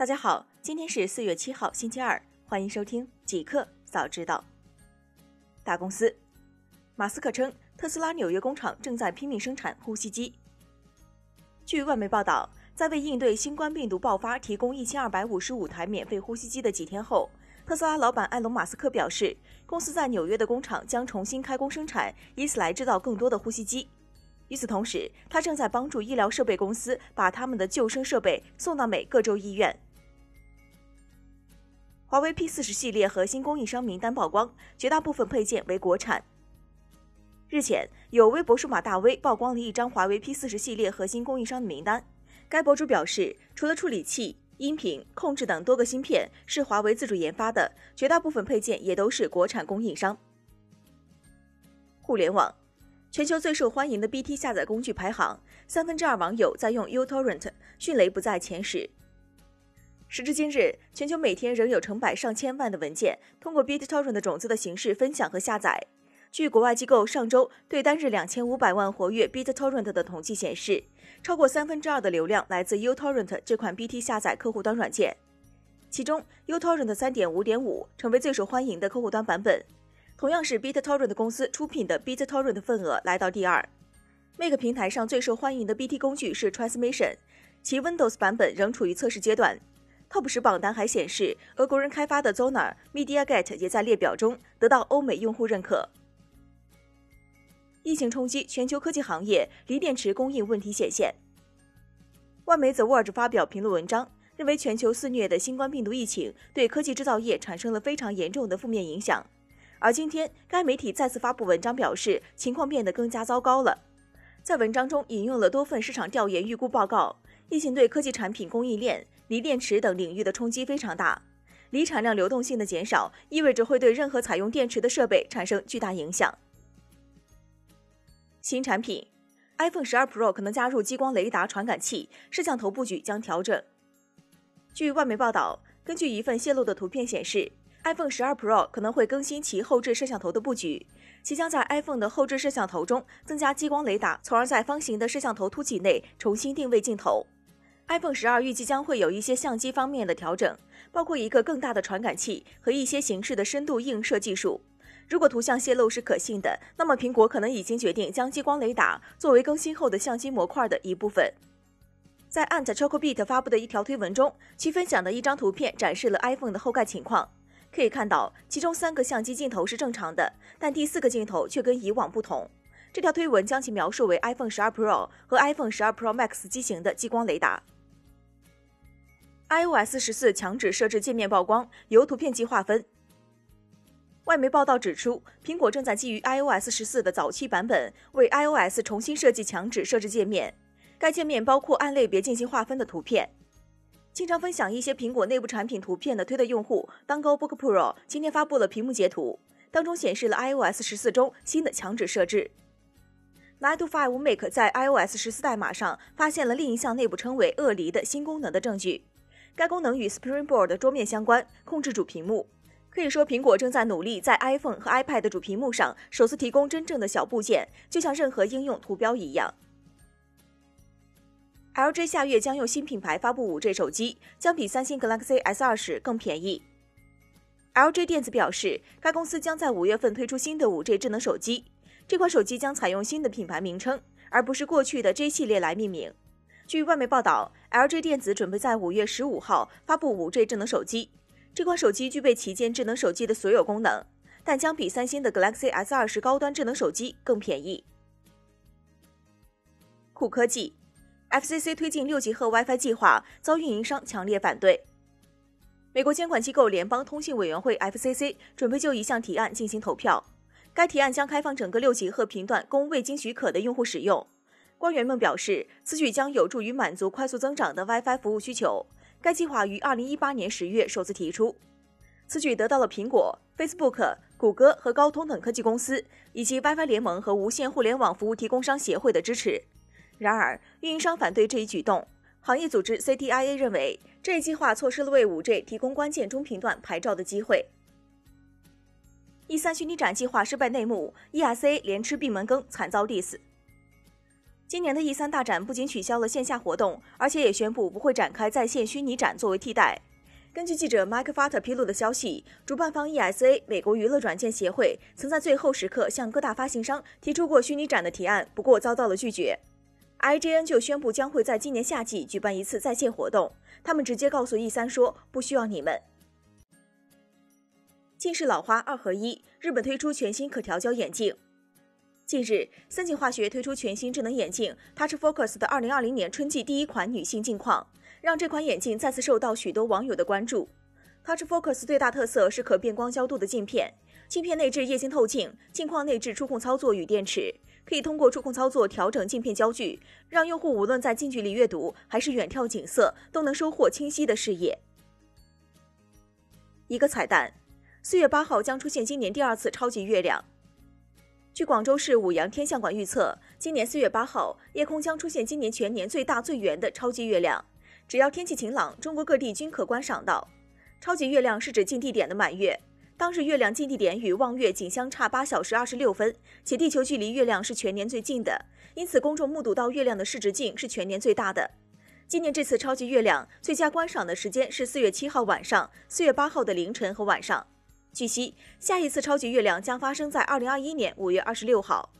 大家好，今天是四月七号，星期二，欢迎收听即刻早知道。大公司，马斯克称特斯拉纽约工厂正在拼命生产呼吸机。据外媒报道，在为应对新冠病毒爆发提供一千二百五十五台免费呼吸机的几天后，特斯拉老板埃隆·马斯克表示，公司在纽约的工厂将重新开工生产，以此来制造更多的呼吸机。与此同时，他正在帮助医疗设备公司把他们的救生设备送到每个州医院。华为 P 四十系列核心供应商名单曝光，绝大部分配件为国产。日前，有微博数码大 V 曝光了一张华为 P 四十系列核心供应商的名单。该博主表示，除了处理器、音频控制等多个芯片是华为自主研发的，绝大部分配件也都是国产供应商。互联网，全球最受欢迎的 BT 下载工具排行，三分之二网友在用 uTorrent，迅雷不在前十。时至今日，全球每天仍有成百上千万的文件通过 BitTorrent 种子的形式分享和下载。据国外机构上周对单日两千五百万活跃 BitTorrent 的统计显示，超过三分之二的流量来自 uTorrent 这款 BT 下载客户端软件。其中，uTorrent 三点五点五成为最受欢迎的客户端版本。同样是 BitTorrent 公司出品的 BitTorrent 份额来到第二。Mac 平台上最受欢迎的 BT 工具是 Transmission，其 Windows 版本仍处于测试阶段。Top 十榜单还显示，俄国人开发的 Zoner MediaGet 也在列表中得到欧美用户认可。疫情冲击全球科技行业，锂电池供应问题显现。外媒 The Verge 发表评论文章，认为全球肆虐的新冠病毒疫情对科技制造业产生了非常严重的负面影响。而今天，该媒体再次发布文章，表示情况变得更加糟糕了。在文章中引用了多份市场调研预估报告，疫情对科技产品供应链。锂电池等领域的冲击非常大，锂产量流动性的减少意味着会对任何采用电池的设备产生巨大影响。新产品，iPhone 12 Pro 可能加入激光雷达传感器，摄像头布局将调整。据外媒报道，根据一份泄露的图片显示，iPhone 12 Pro 可能会更新其后置摄像头的布局，其将在 iPhone 的后置摄像头中增加激光雷达，从而在方形的摄像头凸起内重新定位镜头。iPhone 十二预计将会有一些相机方面的调整，包括一个更大的传感器和一些形式的深度映射技术。如果图像泄露是可信的，那么苹果可能已经决定将激光雷达作为更新后的相机模块的一部分。在 Ant Chocobit 发布的一条推文中，其分享的一张图片展示了 iPhone 的后盖情况。可以看到，其中三个相机镜头是正常的，但第四个镜头却跟以往不同。这条推文将其描述为 iPhone 十二 Pro 和 iPhone 十二 Pro Max 机型的激光雷达。iOS 十四强制设置界面曝光，由图片级划分。外媒报道指出，苹果正在基于 iOS 十四的早期版本为 iOS 重新设计强制设置界面。该界面包括按类别进行划分的图片。经常分享一些苹果内部产品图片的推特用户 Dango Book Pro 今天发布了屏幕截图，当中显示了 iOS 十四中新的强制设置。Nine to Five Make 在 iOS 十四代码上发现了另一项内部称为“鳄梨”的新功能的证据。该功能与 Springboard 的桌面相关，控制主屏幕。可以说，苹果正在努力在 iPhone 和 iPad 主屏幕上首次提供真正的小部件，就像任何应用图标一样。LG 下月将用新品牌发布 5G 手机，将比三星 Galaxy S20 更便宜。LG 电子表示，该公司将在五月份推出新的 5G 智能手机，这款手机将采用新的品牌名称，而不是过去的 J 系列来命名。据外媒报道，LG 电子准备在五月十五号发布五 G 智能手机。这款手机具备旗舰智能手机的所有功能，但将比三星的 Galaxy S 二十高端智能手机更便宜。酷科技，FCC 推进六级赫 WiFi 计划遭运营商强烈反对。美国监管机构联邦通信委员会 FCC 准备就一项提案进行投票，该提案将开放整个六级赫频段供未经许可的用户使用。官员们表示，此举将有助于满足快速增长的 WiFi 服务需求。该计划于二零一八年十月首次提出，此举得到了苹果、Facebook、谷歌和高通等科技公司以及 WiFi 联盟和无线互联网服务提供商协会的支持。然而，运营商反对这一举动。行业组织 CTIA 认为，这一计划错失了为 5G 提供关键中频段牌照的机会。E3 虚拟展计划失败内幕，ESA 连吃闭门羹，惨遭 diss。今年的 E 三大展不仅取消了线下活动，而且也宣布不会展开在线虚拟展作为替代。根据记者 Mike f a t e r 披露的消息，主办方 ESA 美国娱乐软件协会曾在最后时刻向各大发行商提出过虚拟展的提案，不过遭到了拒绝。IGN 就宣布将会在今年夏季举办一次在线活动，他们直接告诉 E 三说不需要你们。近视老花二合一，日本推出全新可调焦眼镜。近日，森景化学推出全新智能眼镜 Touch Focus 的2020年春季第一款女性镜框，让这款眼镜再次受到许多网友的关注。Touch Focus 最大特色是可变光焦度的镜片，镜片内置液晶透镜，镜框内置触控操作与电池，可以通过触控操作调整镜片焦距，让用户无论在近距离阅读还是远眺景色，都能收获清晰的视野。一个彩蛋。四月八号将出现今年第二次超级月亮。据广州市五羊天象馆预测，今年四月八号夜空将出现今年全年最大最圆的超级月亮。只要天气晴朗，中国各地均可观赏到。超级月亮是指近地点的满月，当日月亮近地点与望月仅相差八小时二十六分，且地球距离月亮是全年最近的，因此公众目睹到月亮的视直径是全年最大的。今年这次超级月亮最佳观赏的时间是四月七号晚上、四月八号的凌晨和晚上。据悉，下一次超级月亮将发生在二零二一年五月二十六号。